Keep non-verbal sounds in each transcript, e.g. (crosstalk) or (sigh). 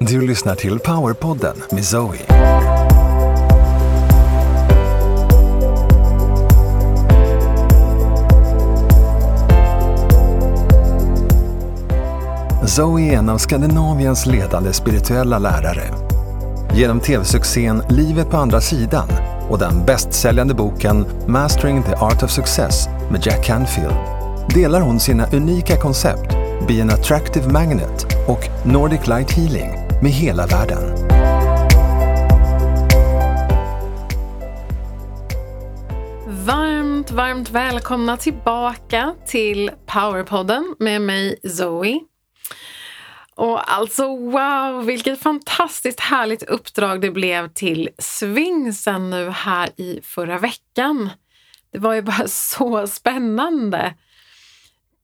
Du lyssnar till Powerpodden med Zoe. Zoe är en av Skandinaviens ledande spirituella lärare. Genom tv-succén Livet på andra sidan och den bästsäljande boken Mastering the Art of Success med Jack Canfield delar hon sina unika koncept Be an Attractive Magnet och Nordic Light Healing med hela världen. Varmt, varmt välkomna tillbaka till Powerpodden med mig Zoe. Och alltså wow, vilket fantastiskt härligt uppdrag det blev till Svingsen nu här i förra veckan. Det var ju bara (laughs) så spännande.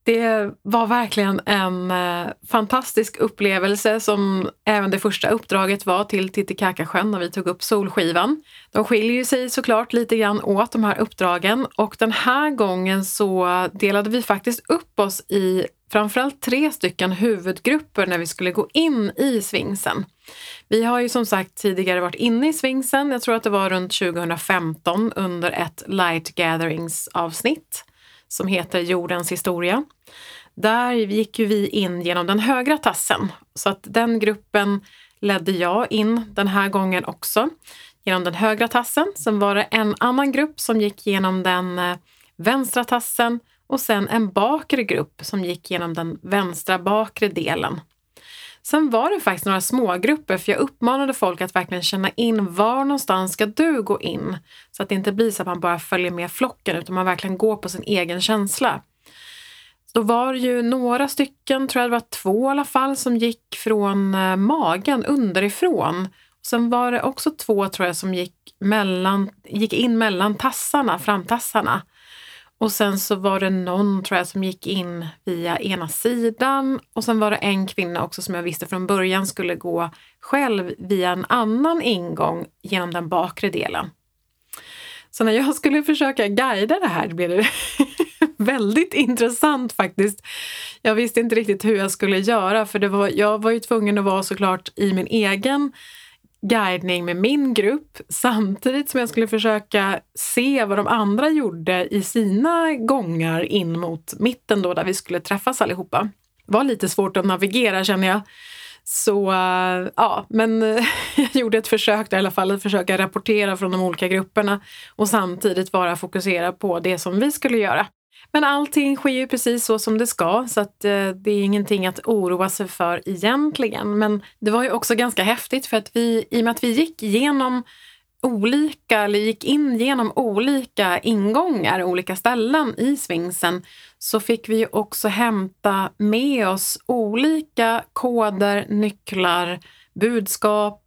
Det var verkligen en eh, fantastisk upplevelse som även det första uppdraget var till Titicacasjön när vi tog upp Solskivan. De skiljer sig såklart lite grann åt de här uppdragen och den här gången så delade vi faktiskt upp oss i framförallt tre stycken huvudgrupper när vi skulle gå in i svingsen. Vi har ju som sagt tidigare varit inne i svingsen, jag tror att det var runt 2015 under ett Light Gatherings avsnitt som heter Jordens historia. Där gick ju vi in genom den högra tassen så att den gruppen ledde jag in den här gången också genom den högra tassen. Sen var det en annan grupp som gick genom den eh, vänstra tassen och sen en bakre grupp som gick genom den vänstra bakre delen. Sen var det faktiskt några smågrupper för jag uppmanade folk att verkligen känna in var någonstans ska du gå in? Så att det inte blir så att man bara följer med flocken utan man verkligen går på sin egen känsla. Då var det ju några stycken, tror jag det var två i alla fall, som gick från eh, magen underifrån. Sen var det också två tror jag som gick, mellan, gick in mellan tassarna, framtassarna. Och sen så var det någon tror jag som gick in via ena sidan och sen var det en kvinna också som jag visste från början skulle gå själv via en annan ingång genom den bakre delen. Så när jag skulle försöka guida det här blev det (laughs) väldigt intressant faktiskt. Jag visste inte riktigt hur jag skulle göra för det var, jag var ju tvungen att vara såklart i min egen guidning med min grupp samtidigt som jag skulle försöka se vad de andra gjorde i sina gångar in mot mitten då där vi skulle träffas allihopa. Det var lite svårt att navigera känner jag. Så eh, ja, men (laughs) jag gjorde ett försök där i alla fall att försöka rapportera från de olika grupperna och samtidigt vara fokuserad på det som vi skulle göra. Men allting sker ju precis så som det ska så att eh, det är ingenting att oroa sig för egentligen. Men det var ju också ganska häftigt för att vi, i och med att vi gick igenom olika, eller gick in genom olika ingångar, olika ställen i svingsen, så fick vi också hämta med oss olika koder, nycklar, budskap,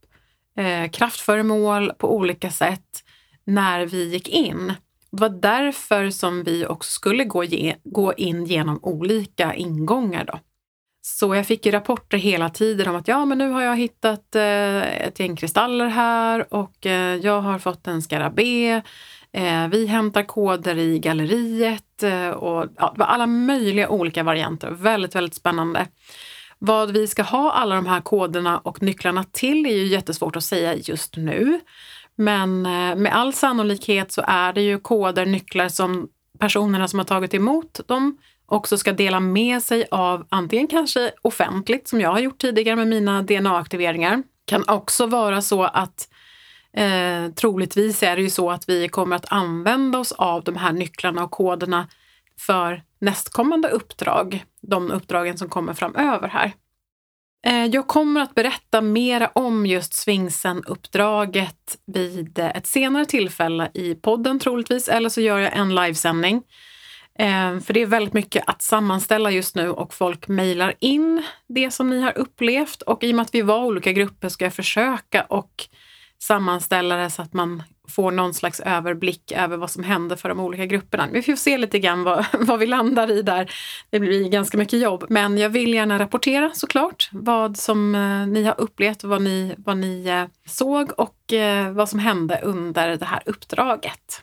eh, kraftföremål på olika sätt när vi gick in. Det var därför som vi också skulle gå, ge, gå in genom olika ingångar. Då. Så jag fick ju rapporter hela tiden om att ja, men nu har jag hittat eh, ett gäng kristaller här och eh, jag har fått en skarabé. Eh, vi hämtar koder i galleriet eh, och ja, det var alla möjliga olika varianter. Väldigt, väldigt spännande. Vad vi ska ha alla de här koderna och nycklarna till är ju jättesvårt att säga just nu. Men eh, med all sannolikhet så är det ju koder, nycklar som personerna som har tagit emot dem också ska dela med sig av antingen kanske offentligt som jag har gjort tidigare med mina DNA-aktiveringar. Kan också vara så att eh, troligtvis är det ju så att vi kommer att använda oss av de här nycklarna och koderna för nästkommande uppdrag, de uppdragen som kommer framöver här. Eh, jag kommer att berätta mer om just Svingsen-uppdraget vid eh, ett senare tillfälle i podden troligtvis, eller så gör jag en livesändning. Eh, för det är väldigt mycket att sammanställa just nu och folk mejlar in det som ni har upplevt och i och med att vi var olika grupper ska jag försöka och sammanställa det så att man får någon slags överblick över vad som händer för de olika grupperna. Vi får se lite grann vad, (laughs) vad vi landar i där. Det blir ganska mycket jobb, men jag vill gärna rapportera såklart vad som eh, ni har upplevt, vad ni, vad ni eh, såg och eh, vad som hände under det här uppdraget.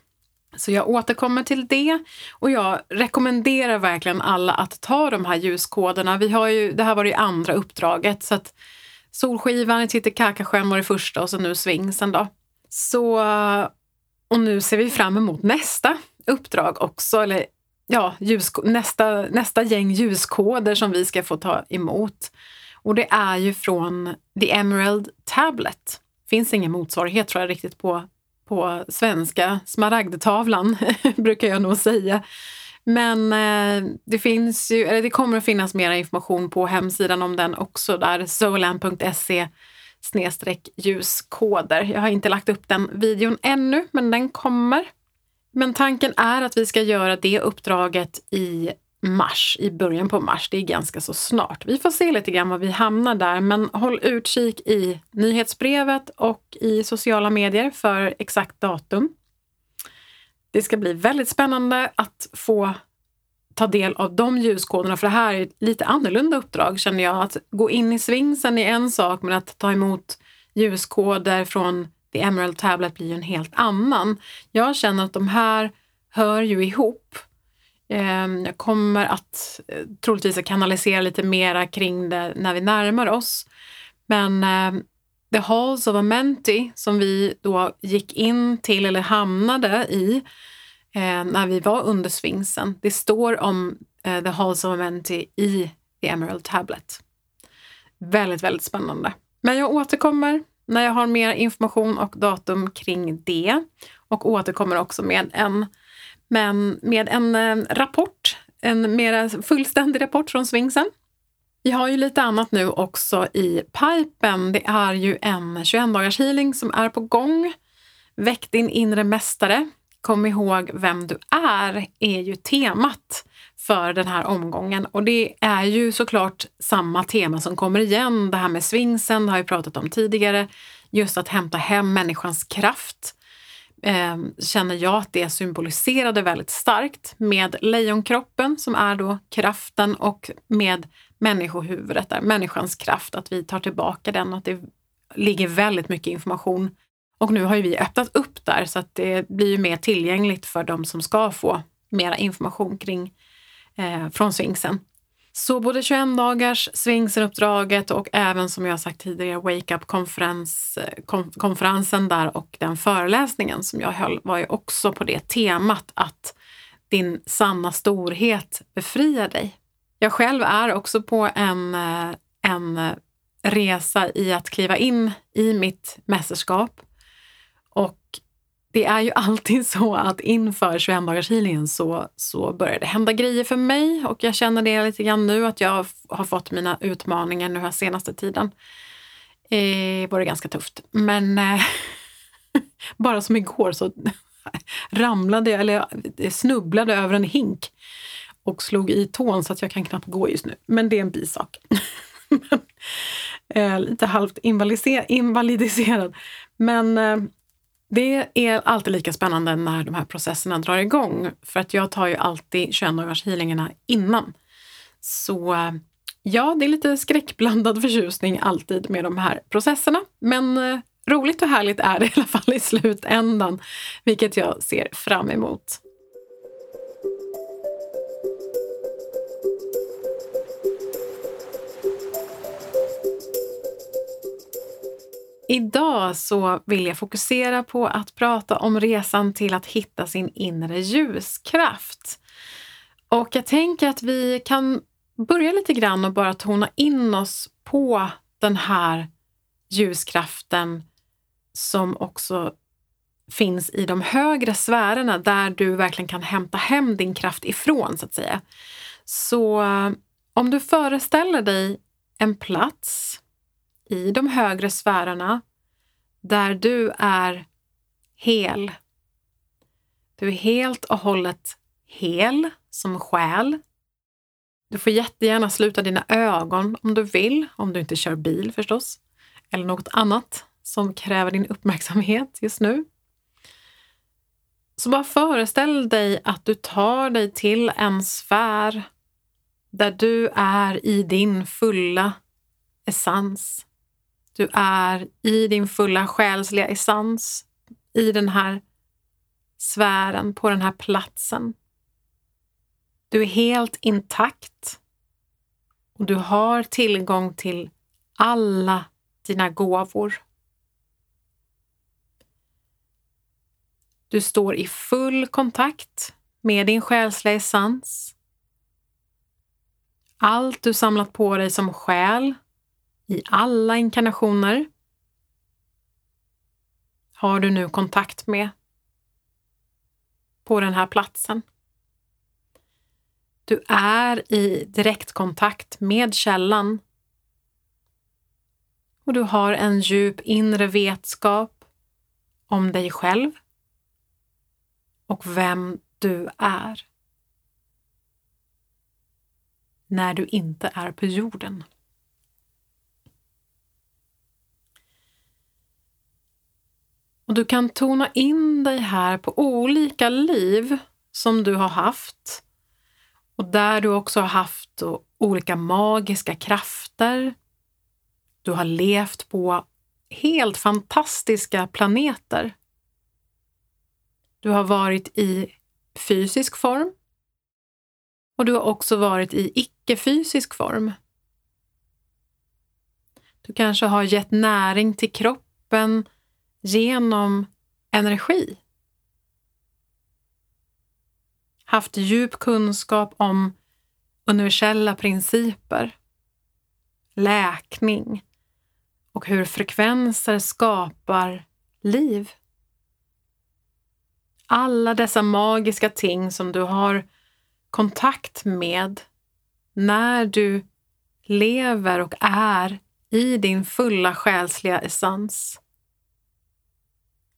Så jag återkommer till det och jag rekommenderar verkligen alla att ta de här ljuskoderna. Vi har ju, det här var det andra uppdraget så att Solskivan, Titicacasjön var det första och så nu Svingsen då. Så, och nu ser vi fram emot nästa uppdrag också, eller ja, ljus, nästa, nästa gäng ljuskoder som vi ska få ta emot. Och det är ju från The Emerald Tablet. Finns ingen motsvarighet tror jag riktigt på, på svenska. Smaragdtavlan (laughs) brukar jag nog säga. Men eh, det finns ju, eller det kommer att finnas mer information på hemsidan om den också där, solan.se snedstreck ljuskoder. Jag har inte lagt upp den videon ännu, men den kommer. Men tanken är att vi ska göra det uppdraget i mars, i början på mars. Det är ganska så snart. Vi får se lite grann var vi hamnar där, men håll utkik i nyhetsbrevet och i sociala medier för exakt datum. Det ska bli väldigt spännande att få ta del av de ljuskoderna, för det här är ett lite annorlunda uppdrag känner jag. Att gå in i svingsen är en sak, men att ta emot ljuskoder från The Emerald Tablet blir ju en helt annan. Jag känner att de här hör ju ihop. Ehm, jag kommer att eh, troligtvis kanalisera lite mera kring det när vi närmar oss. Men ehm, The Halls of Amenti som vi då gick in till eller hamnade i eh, när vi var under sfinxen. Det står om eh, The Halls of Amenti i The Emerald Tablet. Väldigt, väldigt spännande. Men jag återkommer när jag har mer information och datum kring det och återkommer också med en, men med en eh, rapport, en mer fullständig rapport från sfinxen. Vi har ju lite annat nu också i pipen. Det är ju en 21 dagars healing som är på gång. Väck din inre mästare. Kom ihåg vem du är, är ju temat för den här omgången. Och det är ju såklart samma tema som kommer igen. Det här med svingsen, det har vi pratat om tidigare. Just att hämta hem människans kraft eh, känner jag att det symboliserade väldigt starkt med lejonkroppen som är då kraften och med människohuvudet, där, människans kraft, att vi tar tillbaka den och att det ligger väldigt mycket information. Och nu har ju vi öppnat upp där så att det blir ju mer tillgängligt för de som ska få mera information kring eh, från Svingsen. Så både 21 dagars Svingsenuppdraget och även som jag sagt tidigare Wake Up konferens, eh, konf konferensen där och den föreläsningen som jag höll var ju också på det temat att din sanna storhet befriar dig. Jag själv är också på en, eh, en resa i att kliva in i mitt mästerskap. Och det är ju (laughs) alltid så att inför 21-dagarshealingen så, så börjar det hända grejer för mig och jag känner det lite grann nu att jag har fått mina utmaningar nu här senaste tiden. Eh, var det ganska tufft. Men eh, (laughs) bara som igår så (laughs) ramlade jag, eller jag snubblade över en hink och slog i tån så att jag kan knappt gå just nu. Men det är en bisak. eh, lite halvt invalidiserad. Men eh, det är alltid lika spännande när de här processerna drar igång. För att jag tar ju alltid 21-dagarshealingarna innan. Så eh, ja, det är lite skräckblandad förtjusning alltid med de här processerna. Men eh, roligt och härligt är det i alla fall i slutändan, vilket jag ser fram emot. Idag så vill jag fokusera på att prata om resan till att hitta sin inre ljuskraft. Och jag tänker att vi kan börja lite grann och bara tona in oss på den här ljuskraften som också finns i de högre sfärerna där du verkligen kan hämta hem din kraft ifrån, så att säga. Så eh, om du föreställer dig en plats i de högre sfärerna där du är hel. Du är helt och hållet hel som själ. Du får jättegärna sluta dina ögon om du vill, om du inte kör bil förstås, eller något annat som kräver din uppmärksamhet just nu. Så bara föreställ dig att du tar dig till en sfär där du är i din fulla essens. Du är i din fulla själsliga essens i den här sfären, på den här platsen. Du är helt intakt och du har tillgång till alla dina gåvor. Du står i full kontakt med din själsliga essens. Allt du samlat på dig som själ i alla inkarnationer har du nu kontakt med på den här platsen. Du är i direktkontakt med källan och du har en djup inre vetskap om dig själv och vem du är när du inte är på jorden. Och du kan tona in dig här på olika liv som du har haft och där du också har haft olika magiska krafter. Du har levt på helt fantastiska planeter. Du har varit i fysisk form och du har också varit i icke-fysisk form. Du kanske har gett näring till kroppen genom energi. Haft djup kunskap om universella principer, läkning och hur frekvenser skapar liv. Alla dessa magiska ting som du har kontakt med när du lever och är i din fulla själsliga essens.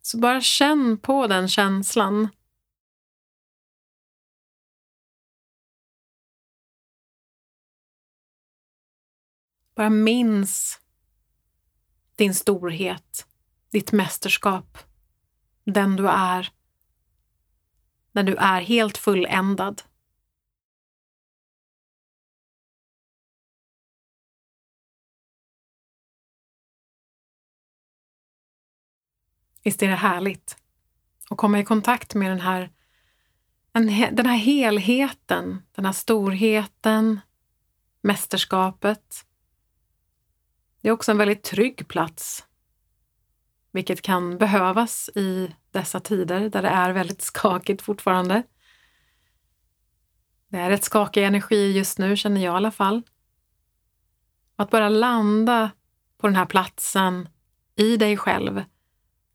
Så bara känn på den känslan. Bara minns din storhet, ditt mästerskap, den du är. När du är helt fulländad. Visst är det härligt att komma i kontakt med den här, den här helheten, den här storheten, mästerskapet. Det är också en väldigt trygg plats, vilket kan behövas i dessa tider där det är väldigt skakigt fortfarande. Det är rätt skakig energi just nu, känner jag i alla fall. Att bara landa på den här platsen i dig själv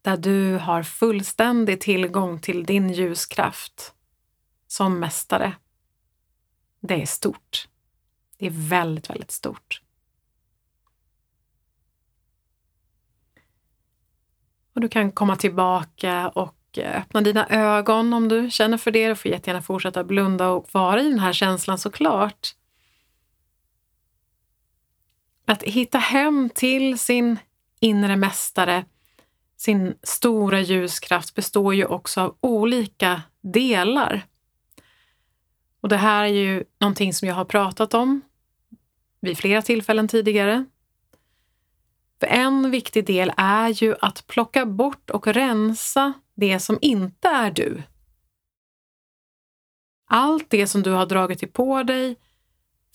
där du har fullständig tillgång till din ljuskraft som mästare. Det är stort. Det är väldigt, väldigt stort. Och du kan komma tillbaka och öppna dina ögon om du känner för det. Du får jättegärna fortsätta blunda och vara i den här känslan såklart. Att hitta hem till sin inre mästare sin stora ljuskraft består ju också av olika delar. Och det här är ju någonting som jag har pratat om vid flera tillfällen tidigare. För en viktig del är ju att plocka bort och rensa det som inte är du. Allt det som du har dragit på dig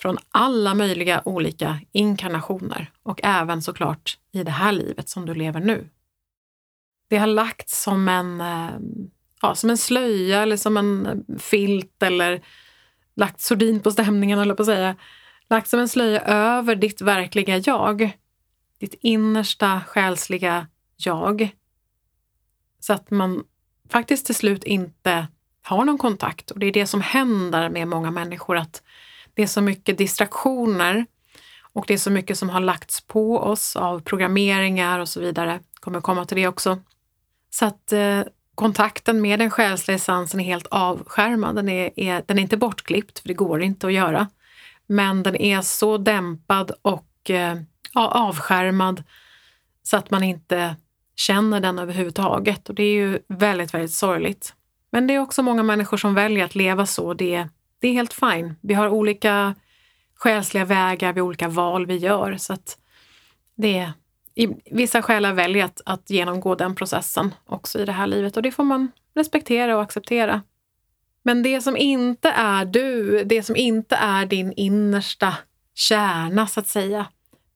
från alla möjliga olika inkarnationer och även såklart i det här livet som du lever nu det har lagts som en, eh, ja, som en slöja eller som en eh, filt eller lagt sordin på stämningen, eller på att säga. Lagt som en slöja över ditt verkliga jag. Ditt innersta själsliga jag. Så att man faktiskt till slut inte har någon kontakt. Och det är det som händer med många människor, att det är så mycket distraktioner och det är så mycket som har lagts på oss av programmeringar och så vidare. kommer komma till det också. Så att eh, kontakten med den själsliga essensen är helt avskärmad. Den är, är, den är inte bortklippt, för det går inte att göra. Men den är så dämpad och eh, avskärmad så att man inte känner den överhuvudtaget. Och det är ju väldigt, väldigt sorgligt. Men det är också många människor som väljer att leva så. Det, det är helt fine. Vi har olika själsliga vägar, vi har olika val vi gör. Så att det, i, vissa själar väljer att, att genomgå den processen också i det här livet och det får man respektera och acceptera. Men det som inte är du, det som inte är din innersta kärna så att säga,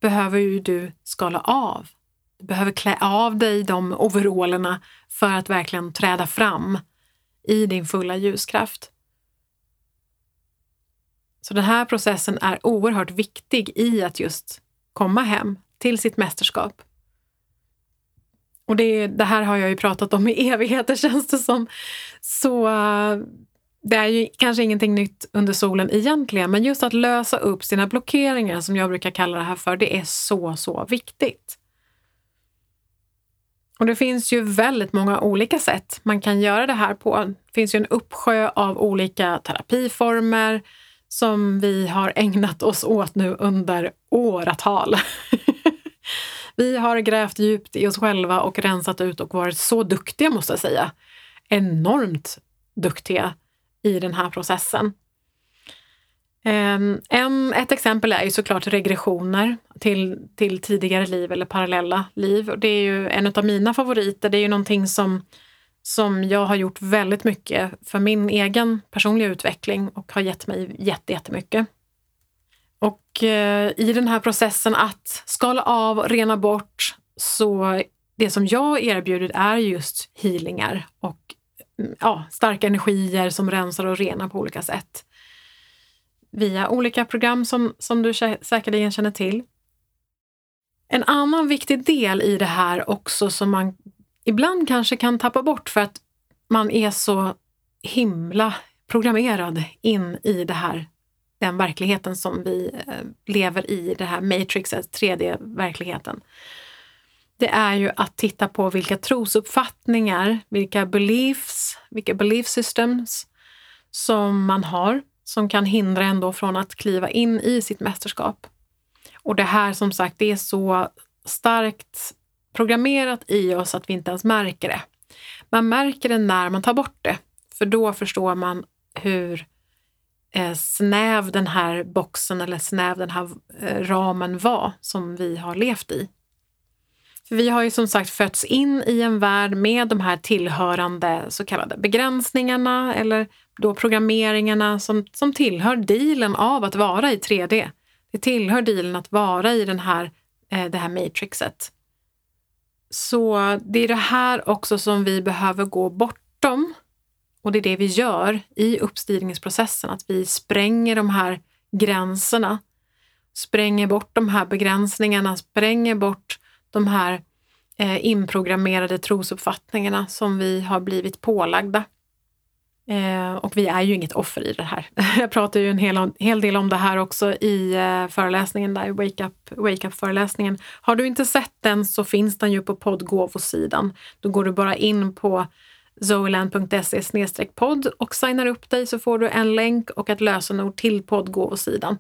behöver ju du skala av. Du behöver klä av dig de overallerna för att verkligen träda fram i din fulla ljuskraft. Så den här processen är oerhört viktig i att just komma hem till sitt mästerskap. Och det, det här har jag ju pratat om i evigheter (laughs) känns det som. Så eh, det är ju kanske ingenting nytt under solen egentligen, men just att lösa upp sina blockeringar som jag brukar kalla det här för, det är så, så viktigt. Och det finns ju väldigt många olika sätt man kan göra det här på. Det finns ju en uppsjö av olika terapiformer som vi har ägnat oss åt nu under åratal. (laughs) vi har grävt djupt i oss själva och rensat ut och varit så duktiga måste jag säga. Enormt duktiga i den här processen. Ehm, en, ett exempel är ju såklart regressioner till, till tidigare liv eller parallella liv. Det är ju en av mina favoriter. Det är ju någonting som, som jag har gjort väldigt mycket för min egen personliga utveckling och har gett mig jättemycket. Och eh, i den här processen att skala av, och rena bort, så det som jag erbjuder är just healingar och mm, ja, starka energier som rensar och renar på olika sätt. Via olika program som, som du säkerligen känner till. En annan viktig del i det här också som man ibland kanske kan tappa bort för att man är så himla programmerad in i det här, den verkligheten som vi eh, lever i, det här matrixet, 3D-verkligheten det är ju att titta på vilka trosuppfattningar, vilka beliefs, vilka belief systems som man har som kan hindra ändå från att kliva in i sitt mästerskap. Och det här som sagt, det är så starkt programmerat i oss att vi inte ens märker det. Man märker det när man tar bort det, för då förstår man hur Eh, snäv den här boxen eller snäv den här eh, ramen var som vi har levt i. För vi har ju som sagt fötts in i en värld med de här tillhörande så kallade begränsningarna eller då programmeringarna som, som tillhör dealen av att vara i 3D. Det tillhör dealen att vara i den här, eh, det här matrixet. Så det är det här också som vi behöver gå bortom. Och det är det vi gör i uppstigningsprocessen, att vi spränger de här gränserna, spränger bort de här begränsningarna, spränger bort de här eh, inprogrammerade trosuppfattningarna som vi har blivit pålagda. Eh, och vi är ju inget offer i det här. (laughs) Jag pratar ju en hel, hel del om det här också i eh, föreläsningen där, Wake Up, Wake Up föreläsningen. Har du inte sett den så finns den ju på poddgåvosidan. Då går du bara in på zoeland.se podd och signar upp dig så får du en länk och ett lösenord till poddgåvosidan.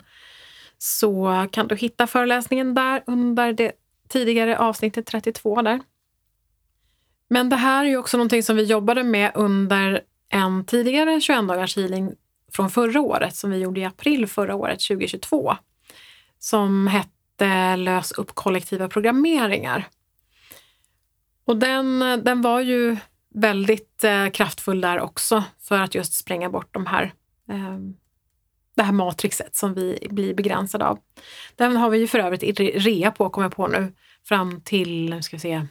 Så kan du hitta föreläsningen där under det tidigare avsnittet 32 där. Men det här är ju också någonting som vi jobbade med under en tidigare 21 dagars healing från förra året som vi gjorde i april förra året, 2022. Som hette Lös upp kollektiva programmeringar. Och den, den var ju väldigt eh, kraftfull där också för att just spränga bort de här eh, det här matrixet som vi blir begränsade av. Den har vi ju för övrigt rea på, kommer jag på nu, fram till, ska vi se,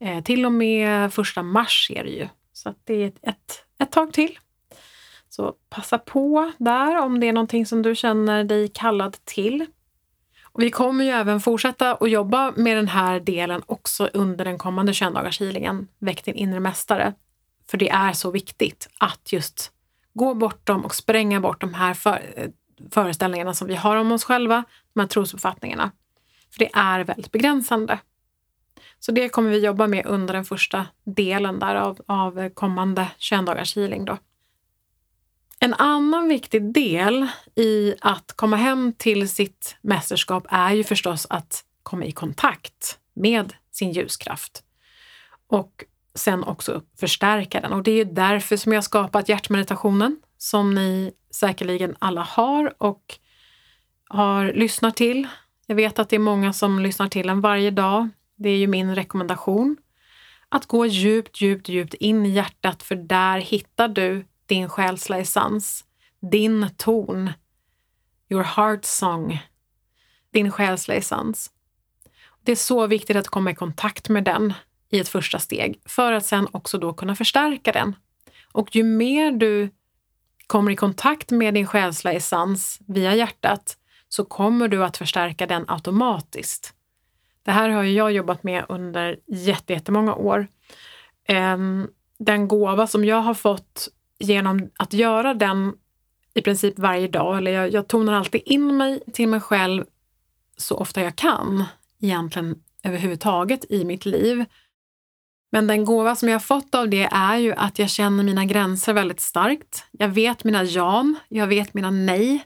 eh, till och med första mars är det ju. Så att det är ett, ett, ett tag till. Så passa på där om det är någonting som du känner dig kallad till. Och vi kommer ju även fortsätta att jobba med den här delen också under den kommande 21 dagars healingen, Väck din inre mästare. För det är så viktigt att just gå bortom och spränga bort de här för, eh, föreställningarna som vi har om oss själva, de här trosuppfattningarna. För det är väldigt begränsande. Så det kommer vi jobba med under den första delen där av, av kommande 21 dagars healing. Då. En annan viktig del i att komma hem till sitt mästerskap är ju förstås att komma i kontakt med sin ljuskraft. Och sen också förstärka den. Och det är därför som jag skapat hjärtmeditationen som ni säkerligen alla har och har lyssnat till. Jag vet att det är många som lyssnar till den varje dag. Det är ju min rekommendation att gå djupt, djupt, djupt in i hjärtat för där hittar du din själsliga essens, din ton, your heart song, din själsliga essens. Det är så viktigt att komma i kontakt med den i ett första steg för att sen också då kunna förstärka den. Och ju mer du kommer i kontakt med din själsliga essens via hjärtat så kommer du att förstärka den automatiskt. Det här har jag jobbat med under jättemånga år. Ehm, den gåva som jag har fått genom att göra den i princip varje dag, eller jag, jag tonar alltid in mig till mig själv så ofta jag kan egentligen överhuvudtaget i mitt liv. Men den gåva som jag har fått av det är ju att jag känner mina gränser väldigt starkt. Jag vet mina ja, jag vet mina nej.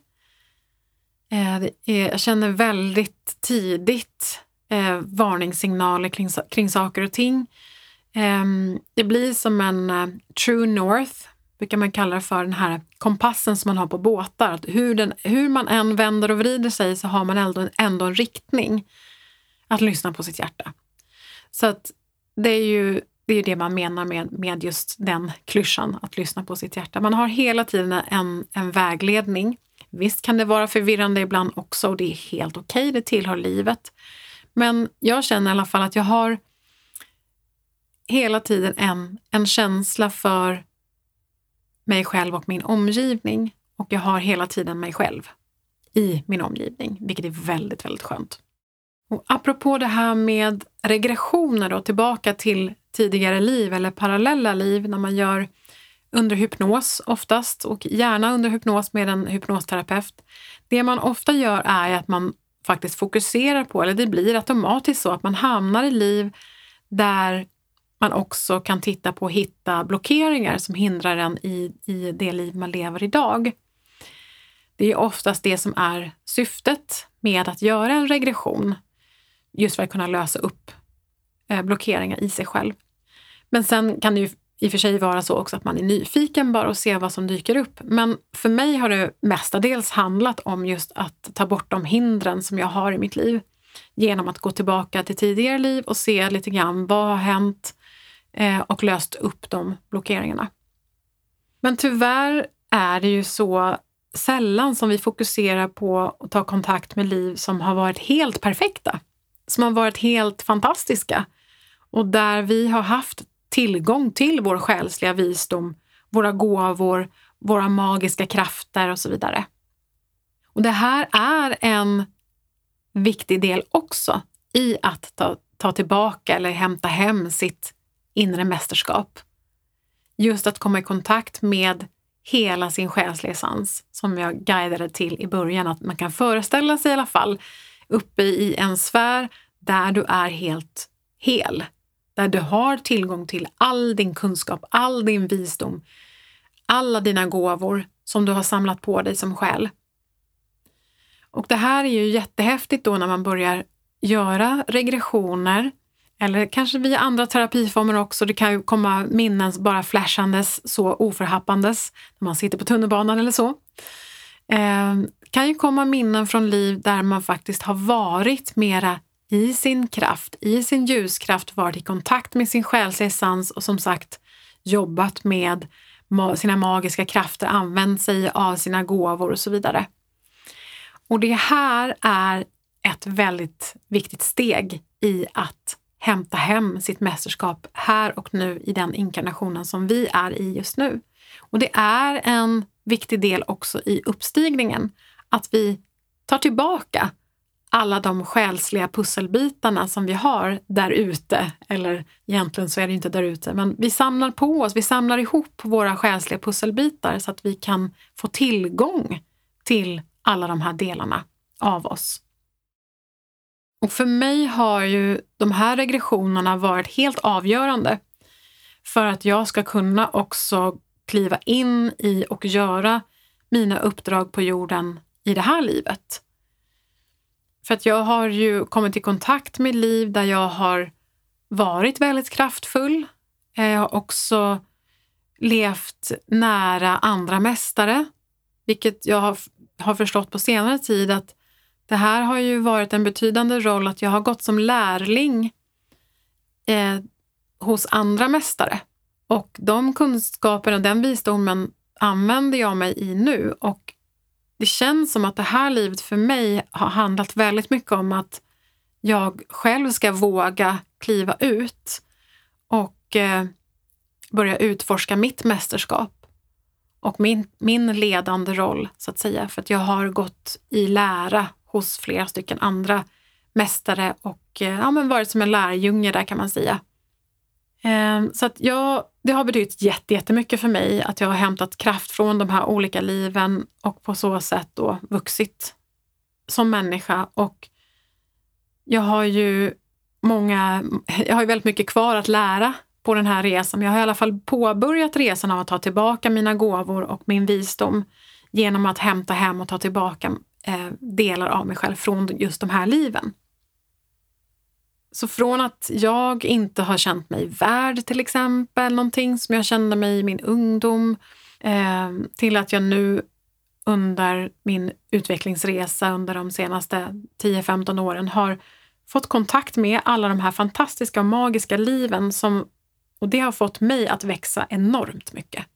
Eh, jag känner väldigt tidigt eh, varningssignaler kring, kring saker och ting. Ehm, det blir som en eh, true north, brukar man kalla det för, den här kompassen som man har på båtar. Hur, den, hur man än vänder och vrider sig så har man ändå, ändå en riktning att lyssna på sitt hjärta. Så att det är ju det, är det man menar med, med just den klyschan, att lyssna på sitt hjärta. Man har hela tiden en, en vägledning. Visst kan det vara förvirrande ibland också och det är helt okej, okay, det tillhör livet. Men jag känner i alla fall att jag har hela tiden en, en känsla för mig själv och min omgivning. Och jag har hela tiden mig själv i min omgivning, vilket är väldigt, väldigt skönt. Och apropå det här med regressioner då, tillbaka till tidigare liv eller parallella liv när man gör under hypnos oftast och gärna under hypnos med en hypnosterapeut. Det man ofta gör är att man faktiskt fokuserar på, eller det blir automatiskt så att man hamnar i liv där man också kan titta på och hitta blockeringar som hindrar en i, i det liv man lever idag. Det är oftast det som är syftet med att göra en regression, just för att kunna lösa upp eh, blockeringar i sig själv. Men sen kan det ju i och för sig vara så också att man är nyfiken bara och ser vad som dyker upp. Men för mig har det mestadels handlat om just att ta bort de hindren som jag har i mitt liv. Genom att gå tillbaka till tidigare liv och se lite grann vad har hänt eh, och löst upp de blockeringarna. Men tyvärr är det ju så sällan som vi fokuserar på att ta kontakt med liv som har varit helt perfekta. Som har varit helt fantastiska och där vi har haft tillgång till vår själsliga visdom, våra gåvor, våra magiska krafter och så vidare. Och det här är en viktig del också i att ta, ta tillbaka eller hämta hem sitt inre mästerskap. Just att komma i kontakt med hela sin själsliga essens som jag guidade till i början, att man kan föreställa sig i alla fall uppe i en sfär där du är helt hel där du har tillgång till all din kunskap, all din visdom, alla dina gåvor som du har samlat på dig som själ. Och det här är ju jättehäftigt då när man börjar göra regressioner eller kanske via andra terapiformer också. Det kan ju komma minnen bara flashandes, så oförhappandes, när man sitter på tunnelbanan eller så. Eh, kan ju komma minnen från liv där man faktiskt har varit mera i sin kraft, i sin ljuskraft varit i kontakt med sin själsliga essens och som sagt jobbat med sina magiska krafter, använt sig av sina gåvor och så vidare. Och det här är ett väldigt viktigt steg i att hämta hem sitt mästerskap här och nu i den inkarnationen som vi är i just nu. Och det är en viktig del också i uppstigningen, att vi tar tillbaka alla de själsliga pusselbitarna som vi har där ute. Eller egentligen så är det inte där ute, men vi samlar på oss, vi samlar ihop våra själsliga pusselbitar så att vi kan få tillgång till alla de här delarna av oss. Och för mig har ju de här regressionerna varit helt avgörande för att jag ska kunna också kliva in i och göra mina uppdrag på jorden i det här livet. För att jag har ju kommit i kontakt med liv där jag har varit väldigt kraftfull. Eh, jag har också levt nära andra mästare, vilket jag har, har förstått på senare tid att det här har ju varit en betydande roll att jag har gått som lärling eh, hos andra mästare. Och de kunskaperna och den visdomen använder jag mig i nu. Och det känns som att det här livet för mig har handlat väldigt mycket om att jag själv ska våga kliva ut och eh, börja utforska mitt mästerskap och min, min ledande roll, så att säga. För att jag har gått i lära hos flera stycken andra mästare och eh, ja, men varit som en lärjunge där kan man säga. Ehm, så att jag, det har betytt jättemycket för mig att jag har hämtat kraft från de här olika liven och på så sätt då vuxit som människa. Och jag har ju många, jag har ju väldigt mycket kvar att lära på den här resan. Jag har i alla fall påbörjat resan av att ta tillbaka mina gåvor och min visdom genom att hämta hem och ta tillbaka eh, delar av mig själv från just de här liven. Så från att jag inte har känt mig värd till exempel, någonting som jag kände mig i min ungdom, eh, till att jag nu under min utvecklingsresa under de senaste 10-15 åren har fått kontakt med alla de här fantastiska och magiska liven som, och det har fått mig att växa enormt mycket.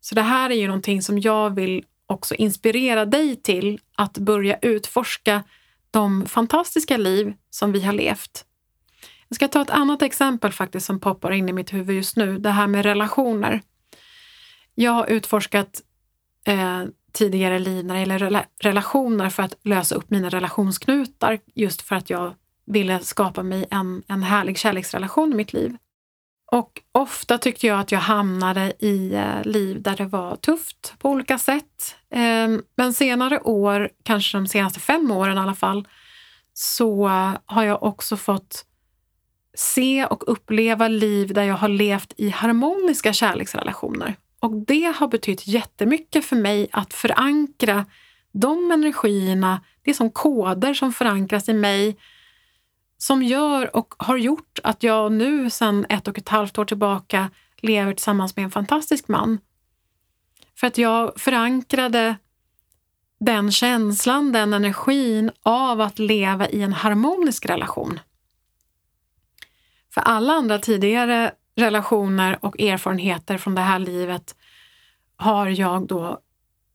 Så det här är ju någonting som jag vill också inspirera dig till att börja utforska de fantastiska liv som vi har levt. Jag ska ta ett annat exempel faktiskt som poppar in i mitt huvud just nu, det här med relationer. Jag har utforskat eh, tidigare liv när det gäller relationer för att lösa upp mina relationsknutar just för att jag ville skapa mig en, en härlig kärleksrelation i mitt liv. Och ofta tyckte jag att jag hamnade i eh, liv där det var tufft på olika sätt. Ehm, men senare år, kanske de senaste fem åren i alla fall, så har jag också fått se och uppleva liv där jag har levt i harmoniska kärleksrelationer. Och det har betytt jättemycket för mig att förankra de energierna, det är som koder som förankras i mig som gör och har gjort att jag nu sedan ett och ett halvt år tillbaka lever tillsammans med en fantastisk man. För att jag förankrade den känslan, den energin av att leva i en harmonisk relation. För alla andra tidigare relationer och erfarenheter från det här livet har jag då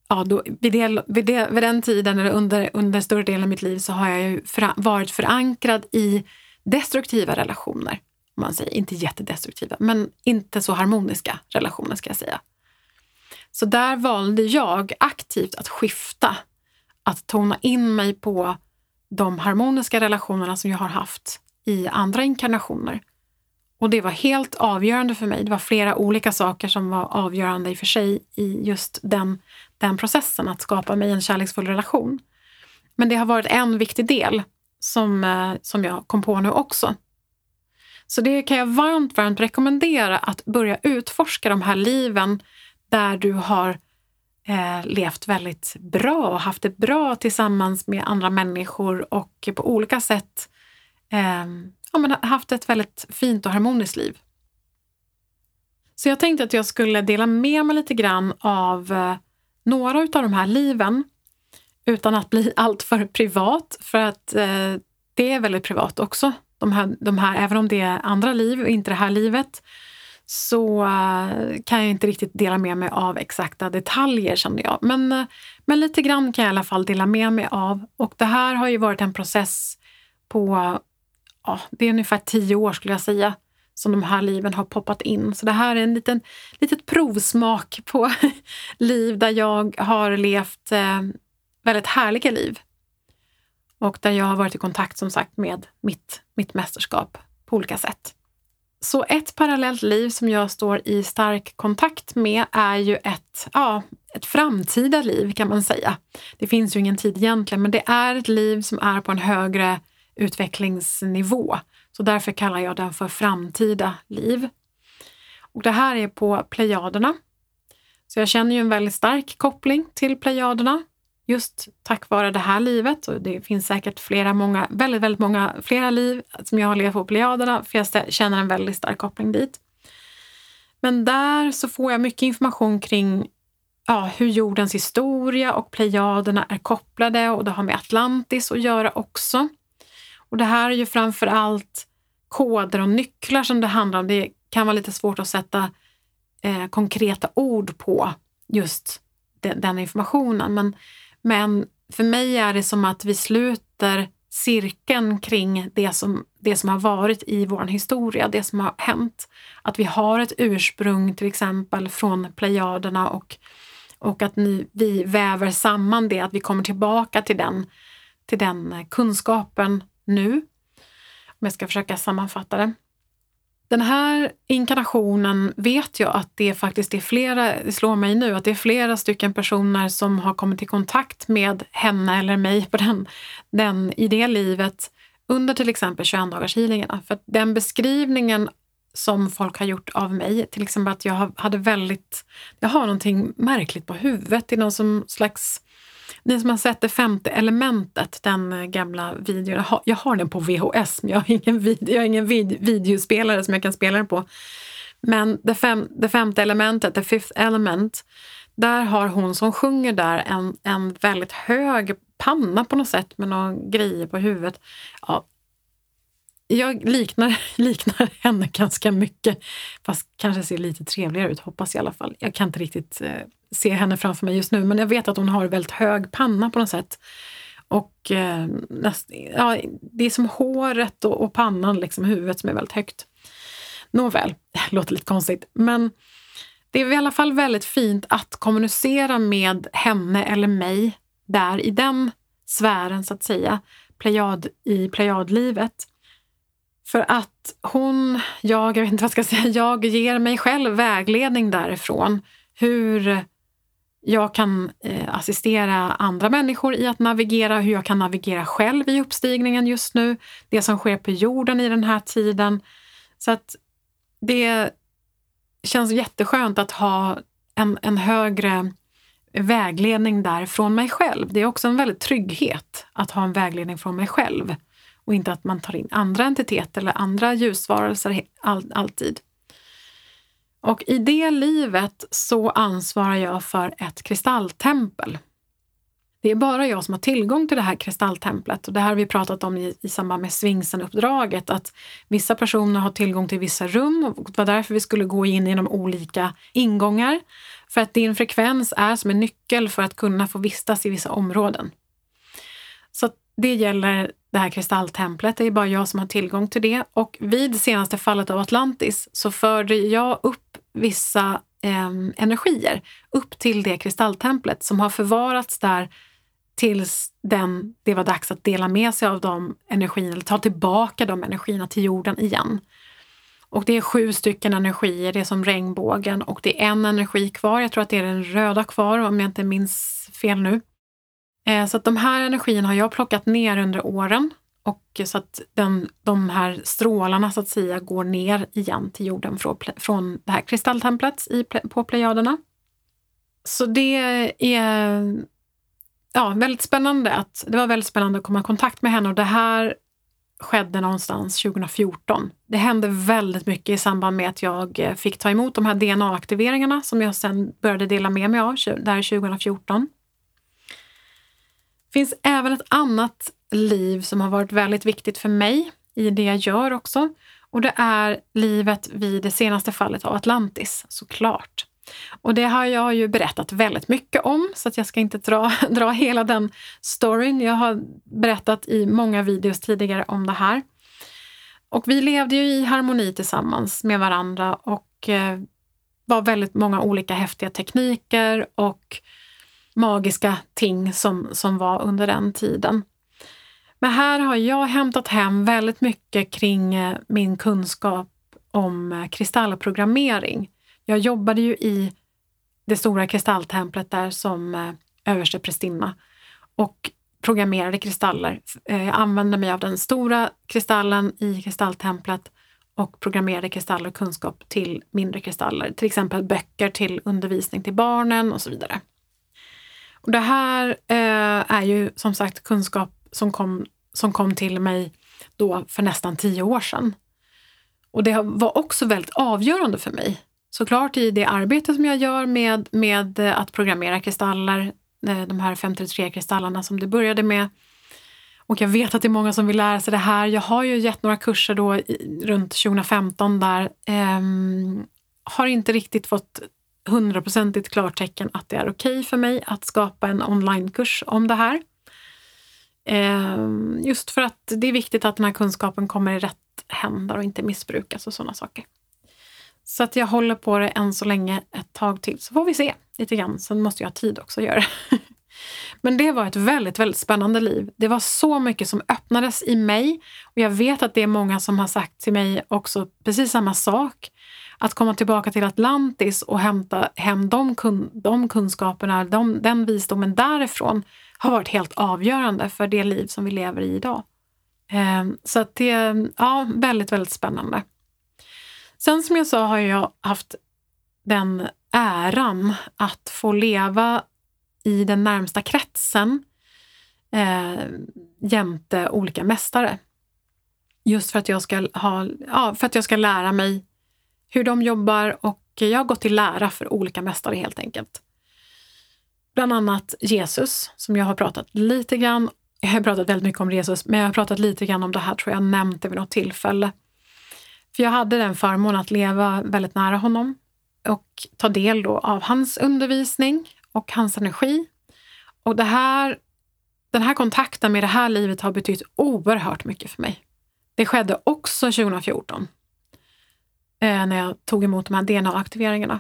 ja, då, vid, det, vid, det, vid den tiden, eller under, under större delen av mitt liv, så har jag ju för, varit förankrad i destruktiva relationer. Om man säger. Inte jättedestruktiva, men inte så harmoniska relationer ska jag säga. Så där valde jag aktivt att skifta, att tona in mig på de harmoniska relationerna som jag har haft i andra inkarnationer. Och det var helt avgörande för mig. Det var flera olika saker som var avgörande i och för sig i just den, den processen, att skapa mig en kärleksfull relation. Men det har varit en viktig del som, eh, som jag kom på nu också. Så det kan jag varmt, varmt rekommendera att börja utforska de här liven där du har eh, levt väldigt bra och haft det bra tillsammans med andra människor och på olika sätt eh, ja, men haft ett väldigt fint och harmoniskt liv. Så jag tänkte att jag skulle dela med mig lite grann av eh, några av de här liven utan att bli (laughs) alltför privat, för att eh, det är väldigt privat också. De här, de här, även om det är andra liv och inte det här livet, så eh, kan jag inte riktigt dela med mig av exakta detaljer känner jag. Men, eh, men lite grann kan jag i alla fall dela med mig av. Och det här har ju varit en process på ja, det är ungefär tio år skulle jag säga som de här liven har poppat in. Så det här är en liten litet provsmak på (laughs) liv där jag har levt eh, väldigt härliga liv. Och där jag har varit i kontakt som sagt med mitt, mitt mästerskap på olika sätt. Så ett parallellt liv som jag står i stark kontakt med är ju ett, ja, ett framtida liv kan man säga. Det finns ju ingen tid egentligen, men det är ett liv som är på en högre utvecklingsnivå. Så därför kallar jag den för framtida liv. Och det här är på Plejaderna. Så jag känner ju en väldigt stark koppling till Plejaderna just tack vare det här livet. Och det finns säkert flera, många, väldigt, väldigt många flera liv som jag har levt på Plejaderna för jag känner en väldigt stark koppling dit. Men där så får jag mycket information kring ja, hur jordens historia och Plejaderna är kopplade och det har med Atlantis att göra också. Och det här är ju framför allt koder och nycklar som det handlar om. Det kan vara lite svårt att sätta eh, konkreta ord på just de, den informationen. Men, men för mig är det som att vi sluter cirkeln kring det som, det som har varit i vår historia, det som har hänt. Att vi har ett ursprung till exempel från Plejaderna och, och att ni, vi väver samman det, att vi kommer tillbaka till den, till den eh, kunskapen nu. Om jag ska försöka sammanfatta det. Den här inkarnationen vet jag att det faktiskt är flera, det slår mig nu, att det är flera stycken personer som har kommit i kontakt med henne eller mig på den, den, i det livet under till exempel 21 dagars healingarna. För den beskrivningen som folk har gjort av mig, till exempel att jag hade väldigt, jag har någonting märkligt på huvudet, det är någon som slags ni som har sett Det femte elementet, den eh, gamla videon. Jag har, den på VHS, men jag har ingen, vid, jag har ingen vid, videospelare som jag kan spela den på. Men det, fem, det femte elementet, The fifth element, där har hon som sjunger där en, en väldigt hög panna på något sätt med några grejer på huvudet. Ja, jag liknar, (laughs) liknar henne ganska mycket, fast kanske ser lite trevligare ut, hoppas jag i alla fall. Jag kan inte riktigt eh, se henne framför mig just nu, men jag vet att hon har väldigt hög panna på något sätt. Och eh, näst, ja, det är som håret och, och pannan, liksom huvudet som är väldigt högt. Nåväl, det (laughs) låter lite konstigt, men det är i alla fall väldigt fint att kommunicera med henne eller mig där i den sfären, så att säga, plejad, i plejadlivet. För att hon, jag, jag vet inte vad jag ska säga, jag ger mig själv vägledning därifrån. Hur jag kan eh, assistera andra människor i att navigera, hur jag kan navigera själv i uppstigningen just nu, det som sker på jorden i den här tiden. Så att det känns jätteskönt att ha en, en högre vägledning där från mig själv. Det är också en väldigt trygghet att ha en vägledning från mig själv och inte att man tar in andra entiteter eller andra ljusvarelser all, alltid. Och i det livet så ansvarar jag för ett kristalltempel. Det är bara jag som har tillgång till det här kristalltemplet och det här har vi pratat om i, i samband med Svingsen-uppdraget att vissa personer har tillgång till vissa rum och det var därför vi skulle gå in genom olika ingångar. För att din frekvens är som en nyckel för att kunna få vistas i vissa områden. Så det gäller det här kristalltemplet. Det är bara jag som har tillgång till det. Och vid senaste fallet av Atlantis så förde jag upp vissa eh, energier upp till det kristalltemplet som har förvarats där tills den, det var dags att dela med sig av de energierna, eller ta tillbaka de energierna till jorden igen. Och det är sju stycken energier, det är som regnbågen och det är en energi kvar. Jag tror att det är den röda kvar om jag inte minns fel nu. Eh, så att de här energierna har jag plockat ner under åren och så att den, de här strålarna så att säga går ner igen till jorden från, från det här kristalltemplet i, på Plejaderna. Så det är ja, väldigt spännande. Att, det var väldigt spännande att komma i kontakt med henne och det här skedde någonstans 2014. Det hände väldigt mycket i samband med att jag eh, fick ta emot de här DNA-aktiveringarna som jag sen började dela med mig av där 2014 finns även ett annat liv som har varit väldigt viktigt för mig i det jag gör också. Och det är livet vid det senaste fallet av Atlantis, såklart. Och det har jag ju berättat väldigt mycket om, så att jag ska inte dra, (laughs) dra hela den storyn. Jag har berättat i många videos tidigare om det här. Och vi levde ju i harmoni tillsammans med varandra och eh, var väldigt många olika häftiga tekniker och magiska ting som, som var under den tiden. Men här har jag hämtat hem väldigt mycket kring eh, min kunskap om eh, kristallprogrammering. Jag jobbade ju i det stora kristalltemplet där som eh, översteprästinna och programmerade kristaller. Jag använde mig av den stora kristallen i kristalltemplet och programmerade kristaller och kunskap till mindre kristaller. Till exempel böcker till undervisning till barnen och så vidare. Och det här eh, är ju som sagt kunskap som kom, som kom till mig då för nästan tio år sedan. Och det var också väldigt avgörande för mig. Såklart i det arbete som jag gör med, med eh, att programmera kristaller, eh, de här 53 kristallerna som det började med. Och jag vet att det är många som vill lära sig det här. Jag har ju gett några kurser då i, runt 2015 där. Eh, har inte riktigt fått hundraprocentigt klartecken att det är okej okay för mig att skapa en onlinekurs om det här. Ehm, just för att det är viktigt att den här kunskapen kommer i rätt händer och inte missbrukas och sådana saker. Så att jag håller på det än så länge ett tag till, så får vi se lite grann. Sen måste jag ha tid också att göra det. (laughs) Men det var ett väldigt, väldigt spännande liv. Det var så mycket som öppnades i mig och jag vet att det är många som har sagt till mig också precis samma sak. Att komma tillbaka till Atlantis och hämta hem de, kun de kunskaperna, de, den visdomen därifrån har varit helt avgörande för det liv som vi lever i idag. Ehm, så att det är ja, väldigt, väldigt spännande. Sen som jag sa har jag haft den äran att få leva i den närmsta kretsen eh, jämte olika mästare. Just för att, jag ska ha, ja, för att jag ska lära mig hur de jobbar och jag har gått i lära för olika mästare helt enkelt. Bland annat Jesus som jag har pratat lite grann. Jag har pratat väldigt mycket om Jesus, men jag har pratat lite grann om det här tror jag nämnt det vid något tillfälle. För jag hade den förmånen att leva väldigt nära honom och ta del då av hans undervisning och hans energi. Och det här, den här kontakten med det här livet har betytt oerhört mycket för mig. Det skedde också 2014 eh, när jag tog emot de här DNA-aktiveringarna.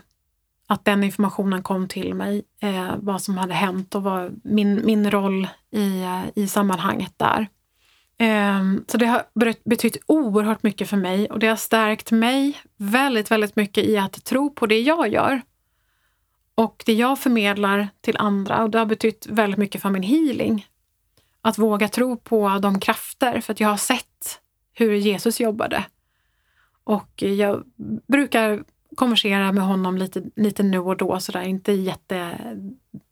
Att den informationen kom till mig, eh, vad som hade hänt och vad min, min roll i, eh, i sammanhanget där. Ehm, så det har betytt oerhört mycket för mig och det har stärkt mig väldigt, väldigt mycket i att tro på det jag gör. Och det jag förmedlar till andra och det har betytt väldigt mycket för min healing. Att våga tro på de krafter, för att jag har sett hur Jesus jobbade. Och jag brukar konversera med honom lite, lite nu och då, sådär, inte jätte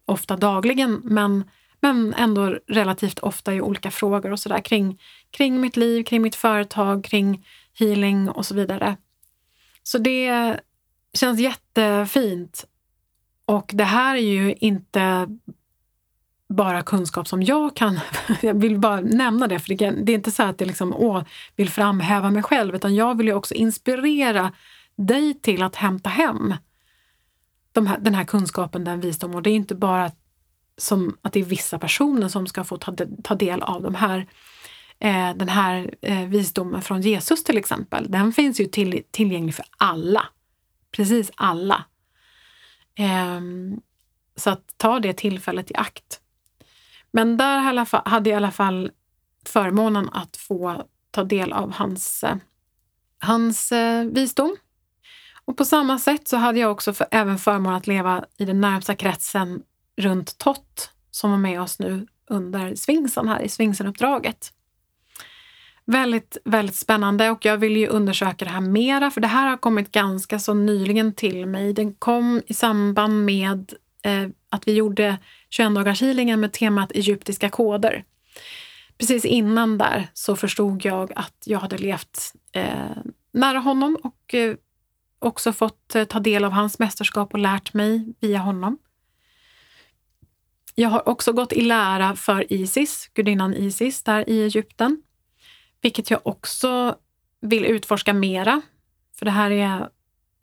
ofta dagligen, men men ändå relativt ofta i olika frågor och sådär kring, kring mitt liv, kring mitt företag, kring healing och så vidare. Så det känns jättefint. Och det här är ju inte bara kunskap som jag kan... (laughs) Jag vill bara nämna det, för det är inte så att jag liksom, åh, vill framhäva mig själv, utan jag vill ju också inspirera dig till att hämta hem de här, den här kunskapen, den visdomen. Och det är inte bara som att det är vissa personer som ska få ta, ta del av de här, eh, den här eh, visdomen från Jesus till exempel. Den finns ju till, tillgänglig för alla. Precis alla. Eh, så att ta det tillfället i akt. Men där hade jag i alla fall förmånen att få ta del av hans, eh, hans eh, visdom. Och på samma sätt så hade jag också för, även förmånen att leva i den närmsta kretsen runt Tott som var med oss nu under Svingsen här i Svingsenuppdraget. Väldigt, väldigt spännande och jag vill ju undersöka det här mera för det här har kommit ganska så nyligen till mig. Den kom i samband med eh, att vi gjorde 21-dagarshealingen med temat egyptiska koder. Precis innan där så förstod jag att jag hade levt eh, nära honom och eh, också fått eh, ta del av hans mästerskap och lärt mig via honom. Jag har också gått i lära för Isis, gudinnan Isis där i Egypten. Vilket jag också vill utforska mera. För det här är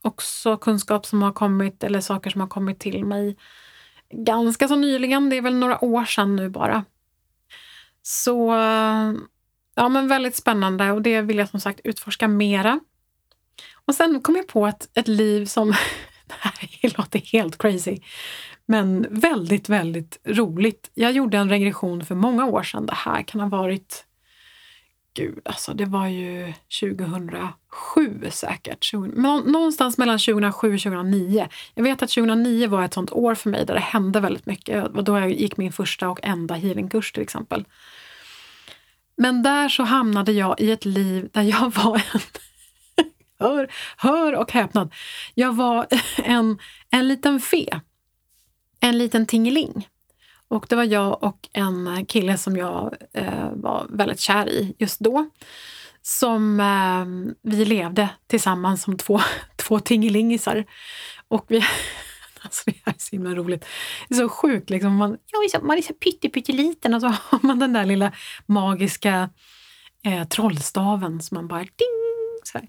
också kunskap som har kommit, eller saker som har kommit till mig ganska så nyligen. Det är väl några år sedan nu bara. Så ja, men väldigt spännande och det vill jag som sagt utforska mera. Och sen kom jag på ett, ett liv som, (laughs) det här låter helt crazy, men väldigt, väldigt roligt. Jag gjorde en regression för många år sedan. Det här kan ha varit, gud alltså, det var ju 2007 säkert. Någonstans mellan 2007 och 2009. Jag vet att 2009 var ett sånt år för mig där det hände väldigt mycket. Och då jag gick min första och enda healingkurs till exempel. Men där så hamnade jag i ett liv där jag (laughs) var en hör, hör och häpnad. Jag var (laughs) en, en liten fe en liten tingeling. Och det var jag och en kille som jag eh, var väldigt kär i just då. Som eh, vi levde tillsammans som två, (laughs) två tingelingisar. Och vi, (laughs) Alltså det är så himla roligt. Det är så sjukt. Liksom. Man, ja, man är så pytteliten och så (laughs) har man den där lilla magiska eh, trollstaven som man bara ding! Så, här.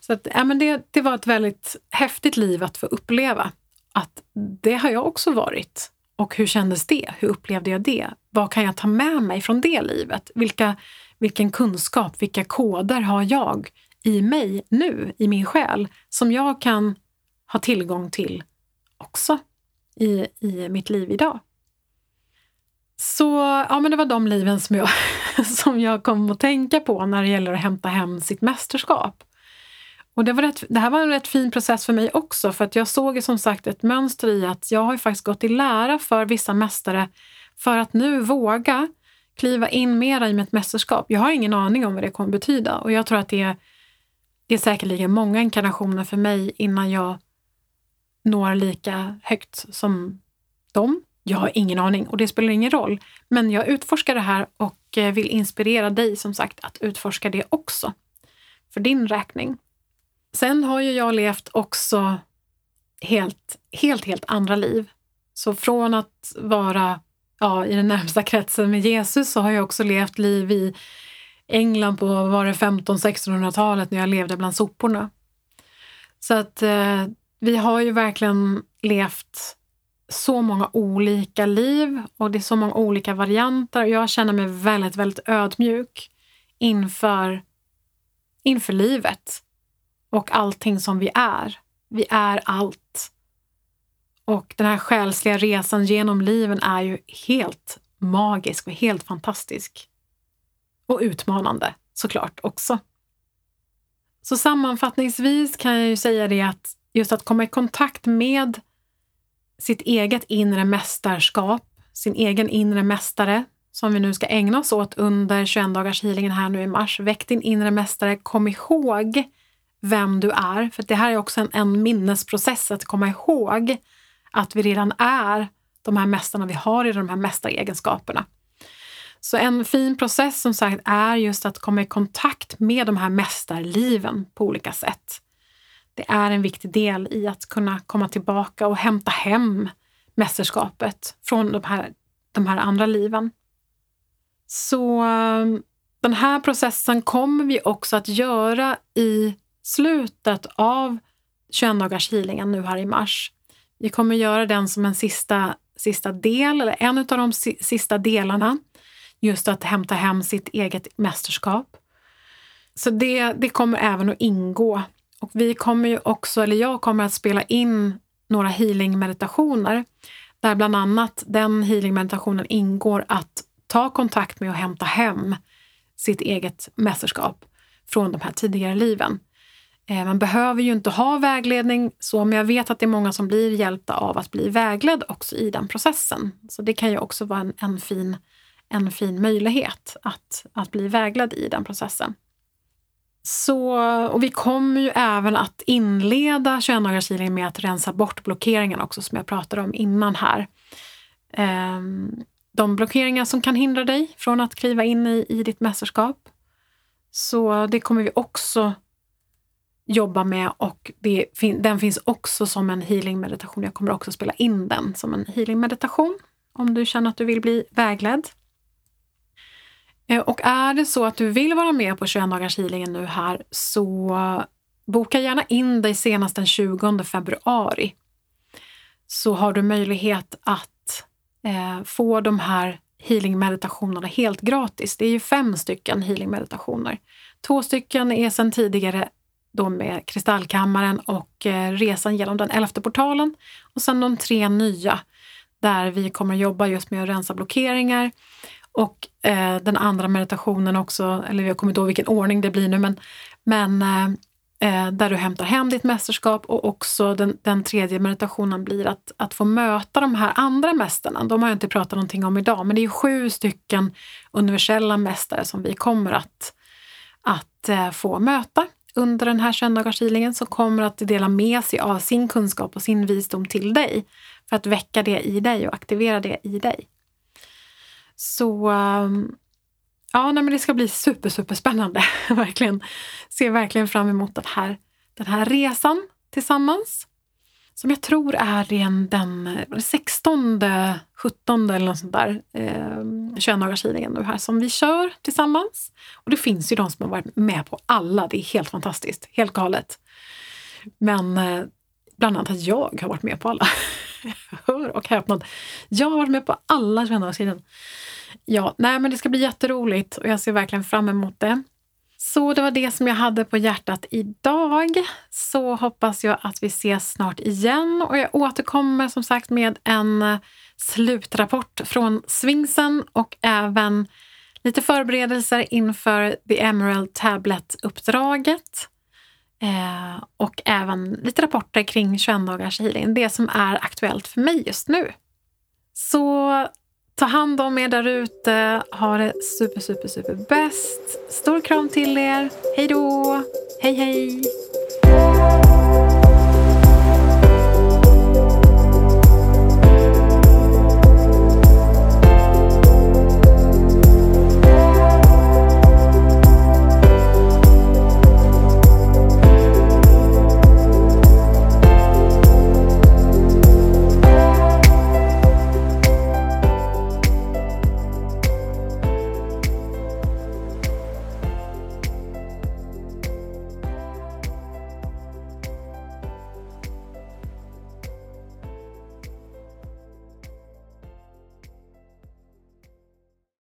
så att, ja, men det, det var ett väldigt häftigt liv att få uppleva. Att det har jag också varit. Och hur kändes det? Hur upplevde jag det? Vad kan jag ta med mig från det livet? Vilka, vilken kunskap, vilka koder har jag i mig nu, i min själ, som jag kan ha tillgång till också i, i mitt liv idag? Så ja, men det var de liven som jag, (laughs) som jag kom att tänka på när det gäller att hämta hem sitt mästerskap. Och det, var rätt, det här var en rätt fin process för mig också för att jag såg som sagt ett mönster i att jag har ju faktiskt gått i lära för vissa mästare för att nu våga kliva in mera i mitt mästerskap. Jag har ingen aning om vad det kommer betyda och jag tror att det är, det är säkerligen många inkarnationer för mig innan jag når lika högt som dem. Jag har ingen aning och det spelar ingen roll. Men jag utforskar det här och eh, vill inspirera dig som sagt att utforska det också. För din räkning. Sen har ju jag levt också helt, helt, helt andra liv. Så från att vara ja, i den närmsta kretsen med Jesus så har jag också levt liv i England på 1500-1600-talet när jag levde bland soporna. Så att eh, vi har ju verkligen levt så många olika liv och det är så många olika varianter. Jag känner mig väldigt, väldigt ödmjuk inför, inför livet och allting som vi är. Vi är allt. Och den här själsliga resan genom liven är ju helt magisk och helt fantastisk. Och utmanande såklart också. Så sammanfattningsvis kan jag ju säga det att just att komma i kontakt med sitt eget inre mästerskap, sin egen inre mästare, som vi nu ska ägna oss åt under 21 dagars healingen här nu i mars. Väck din inre mästare. Kom ihåg vem du är. För det här är också en, en minnesprocess att komma ihåg att vi redan är de här mästarna vi har i de här mästaregenskaperna. Så en fin process som sagt är just att komma i kontakt med de här mästarliven på olika sätt. Det är en viktig del i att kunna komma tillbaka och hämta hem mästerskapet från de här, de här andra liven. Så eh, den här processen kommer vi också att göra i slutet av 21 dagars healingen nu här i mars. Vi kommer göra den som en sista, sista del, eller en av de sista delarna. Just att hämta hem sitt eget mästerskap. Så det, det kommer även att ingå. Och vi kommer ju också, eller jag kommer att spela in några healingmeditationer, där bland annat den healingmeditationen ingår att ta kontakt med och hämta hem sitt eget mästerskap från de här tidigare liven. Eh, man behöver ju inte ha vägledning, så, men jag vet att det är många som blir hjälpta av att bli vägledd också i den processen. Så det kan ju också vara en, en fin, en fin möjlighet att, att bli vägledd i den processen. Så, och vi kommer ju även att inleda 21 dagars med att rensa bort blockeringarna också som jag pratade om innan här. Ehm, de blockeringar som kan hindra dig från att kliva in i, i ditt mästerskap. Så det kommer vi också jobba med och det, den finns också som en healing meditation. Jag kommer också spela in den som en healing meditation om du känner att du vill bli vägledd. Eh, och är det så att du vill vara med på 21 dagars healingen nu här så boka gärna in dig senast den 20 februari. Så har du möjlighet att eh, få de här healing-meditationerna helt gratis. Det är ju fem stycken healing-meditationer. Två stycken är sedan tidigare då med Kristallkammaren och eh, resan genom den elfte portalen. Och sen de tre nya där vi kommer jobba just med att rensa blockeringar. Och eh, den andra meditationen också, eller jag kommer inte ihåg vilken ordning det blir nu, men, men eh, eh, där du hämtar hem ditt mästerskap och också den, den tredje meditationen blir att, att få möta de här andra mästarna. De har jag inte pratat någonting om idag, men det är sju stycken universella mästare som vi kommer att, att eh, få möta under den här 21 som kommer att dela med sig av sin kunskap och sin visdom till dig för att väcka det i dig och aktivera det i dig. Så ehm, ja, nej, men det ska bli super, super spännande. (laughs) verkligen. Ser verkligen fram emot den här, den här resan tillsammans som jag tror är den, den 16, 17 eller något sånt där, eh, 21 dagars nu här som vi kör tillsammans. Och det finns ju de som har varit med på alla. Det är helt fantastiskt, helt galet. Men eh, bland annat att jag har varit med på alla. (laughs) Hör och häpnad. Jag har varit med på alla 21 dagars. Ja, nej men det ska bli jätteroligt och jag ser verkligen fram emot det. Så det var det som jag hade på hjärtat idag. Så hoppas jag att vi ses snart igen och jag återkommer som sagt med en eh, slutrapport från Svingsen och även lite förberedelser inför The Emerald Tablet-uppdraget. Eh, och även lite rapporter kring 21 dagars healing, det som är aktuellt för mig just nu. Så Ta hand om er där ute. Ha det super, super, super bäst. Stor kram till er. Hej då! Hej, hej!